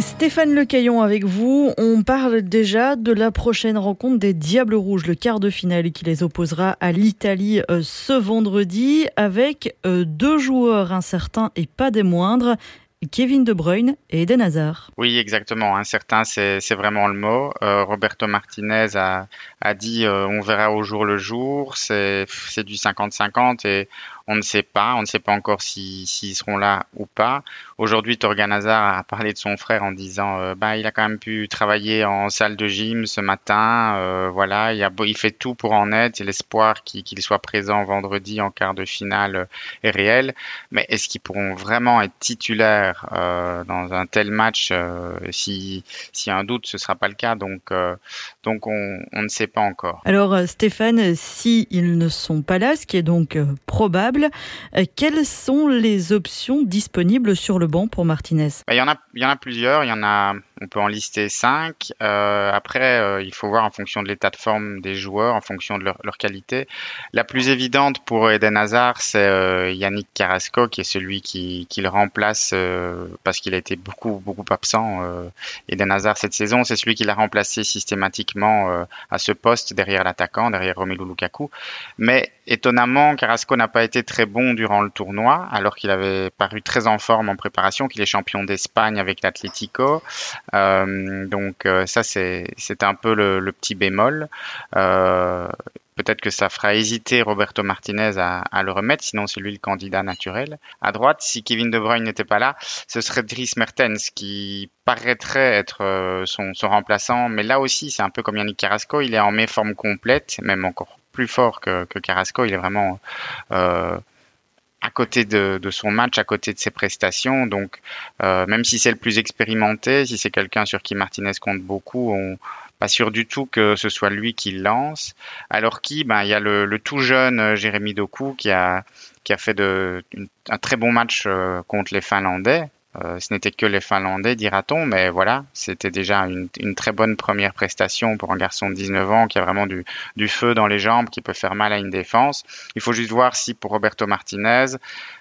Stéphane Lecaillon avec vous. On parle déjà de la prochaine rencontre des Diables Rouges, le quart de finale qui les opposera à l'Italie euh, ce vendredi avec euh, deux joueurs incertains et pas des moindres. Kevin De Bruyne et Eden Hazard. Oui, exactement. Incertain, c'est vraiment le mot. Euh, Roberto Martinez a, dit on verra au jour le jour. C'est du 50-50 et on ne sait pas, on ne sait pas encore s'ils seront là ou pas. Aujourd'hui, Torgan Hazard a parlé de son frère en disant, euh, bah, il a quand même pu travailler en salle de gym ce matin. Euh, voilà, il, a, il fait tout pour en être. L'espoir qu'il soit présent vendredi en quart de finale est réel. Mais est-ce qu'ils pourront vraiment être titulaires euh, dans un tel match Si s'il y a un doute, ce sera pas le cas. Donc, donc on, on, ne sait pas encore. Alors, Stéphane, si ils ne sont pas là, ce qui est donc probable euh, quelles sont les options disponibles sur le banc pour Martinez? Bah, il, y en a, il y en a plusieurs. Il y en a, on peut en lister cinq. Euh, après, euh, il faut voir en fonction de l'état de forme des joueurs, en fonction de leur, qualité. La plus évidente pour Eden Hazard, c'est Yannick Carrasco, qui est celui qui, qui le remplace parce qu'il a été beaucoup, beaucoup absent. Eden Hazard cette saison, c'est celui qui l'a remplacé systématiquement à ce poste derrière l'attaquant, derrière Romelu Lukaku. Mais étonnamment, Carrasco n'a pas été très bon durant le tournoi, alors qu'il avait paru très en forme en préparation, qu'il est champion d'Espagne avec l'Atlético. Euh, donc euh, ça, c'est un peu le, petit bémol. Euh, peut-être que ça fera hésiter Roberto Martinez à, le remettre, sinon c'est lui le candidat naturel. À droite, si Kevin De Bruyne n'était pas là, ce serait Dries Mertens qui paraîtrait être son, son remplaçant, mais là aussi c'est un peu comme Yannick Carrasco, il est en méforme complète, même encore plus fort que, Carrasco. Il est vraiment euh, à côté de, son match, à côté de ses prestations. Donc, euh, même si c'est le plus expérimenté, si c'est quelqu'un sur qui Martinez compte beaucoup, on pas sûr du tout que ce soit lui qui lance. Alors qui, ben, il y a le, tout jeune euh, Jérémy Doku qui a qui a fait de, un très bon match contre les Finlandais. Euh, ce n'était que les Finlandais, dira-t-on, mais voilà, c'était déjà une, très bonne première prestation pour un garçon de 19 ans qui a vraiment du, feu dans les jambes, qui peut faire mal à une défense. Il faut juste voir si pour Roberto Martinez,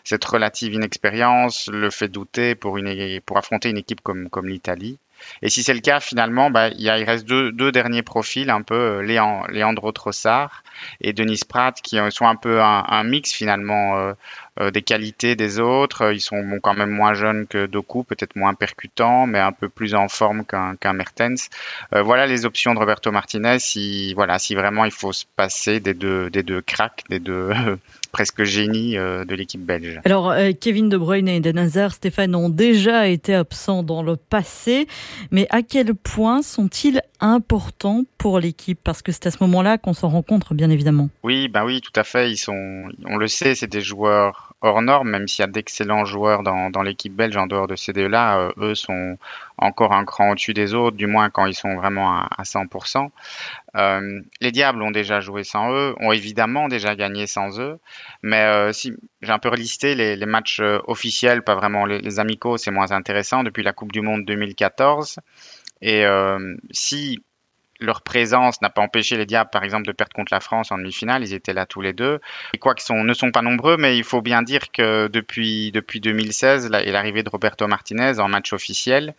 cette relative inexpérience le fait douter pour, une, pour affronter une équipe comme, comme l'Italie. Et si c'est le cas, finalement, bah, il, y a, il reste deux, deux, derniers profils, un peu euh, Léand, Léandro Trossard et Denis Pratt, qui sont un peu un, mix finalement euh, euh, des qualités des autres. Ils sont quand même moins jeunes que Doku, peut-être moins percutants, mais un peu plus en forme qu'un Mertens. voilà les options de Roberto Martinez. Si voilà, si vraiment il faut se passer des deux des deux cracks, des deux presque génie euh, de l'équipe belge. Alors, euh, Kevin De Bruyne et Eden Hazard, Stéphane, ont déjà été absents dans le passé, mais à quel point sont-ils importants pour l'équipe Parce que c'est à ce moment-là qu'on s'en rencontre, bien évidemment. Oui, ben oui, tout à fait. Ils sont, on le sait, c'est des joueurs hors normes, même s'il y a d'excellents joueurs dans, dans l'équipe belge en dehors de ces deux-là, euh, eux sont encore un cran au-dessus des autres, du moins quand ils sont vraiment à, à 100%. Euh, les Diables ont déjà joué sans eux, ont évidemment déjà gagné sans eux, mais euh, si j'ai un peu relisté les, matchs officiels, pas vraiment les amicaux, c'est moins intéressant depuis la Coupe du Monde 2014. Et euh, si leur présence n'a pas empêché les Diables, par exemple, de perdre contre la France en demi-finale. Ils étaient là tous les deux. Et quoi qu'ils ne sont pas nombreux, mais il faut bien dire que depuis, depuis 2016 et l'arrivée de Roberto Martinez en match officiel,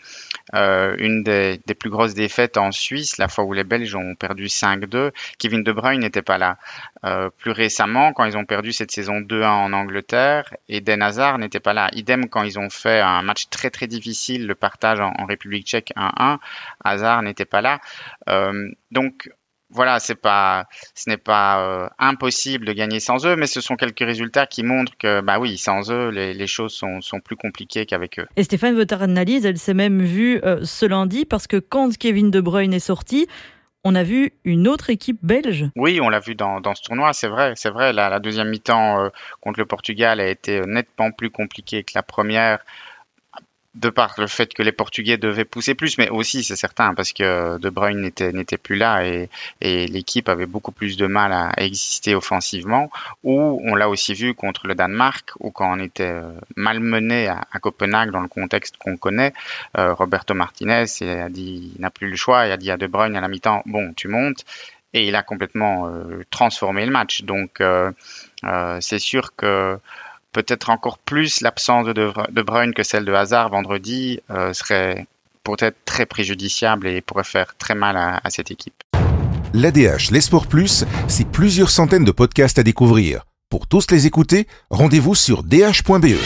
euh, une des, des, plus grosses défaites en Suisse, la fois où les Belges ont perdu 5-2, Kevin De Bruyne n'était pas là. Euh, plus récemment, quand ils ont perdu cette saison 2-1 en Angleterre, Eden Hazard n'était pas là. Idem quand ils ont fait un match très très difficile, le partage en, République tchèque 1-1, Hazard n'était pas là. Euh, donc voilà, c'est pas, ce n'est pas euh, impossible de gagner sans eux, mais ce sont quelques résultats qui montrent que, bah oui, sans eux, les, choses sont, plus compliquées qu'avec eux. Et Stéphane, votre analyse, elle s'est même vue euh, ce lundi parce que quand Kevin De Bruyne est sorti, on a vu une autre équipe belge. Oui, on l'a vu dans, ce tournoi, c'est vrai, c'est vrai. La, la deuxième mi-temps contre le Portugal a été nettement plus compliquée que la première de par le fait que les Portugais devaient pousser plus, mais aussi c'est certain parce que De Bruyne n'était n'était plus là et, et l'équipe avait beaucoup plus de mal à, exister offensivement. Ou on l'a aussi vu contre le Danemark, où quand on était euh, malmené à, à Copenhague dans le contexte qu'on connaît, euh, Roberto Martinez a dit n'a plus le choix, il a dit à De Bruyne à la mi-temps bon tu montes et il a complètement euh, transformé le match. Donc c'est sûr que peut-être encore plus l'absence de De que celle de Hazard vendredi euh, serait pourrait être très préjudiciable et pourrait faire très mal à, à cette équipe. L'ADH, les Sports Plus, c'est plusieurs centaines de podcasts à découvrir. Pour tous les écouter, rendez-vous sur dh.be.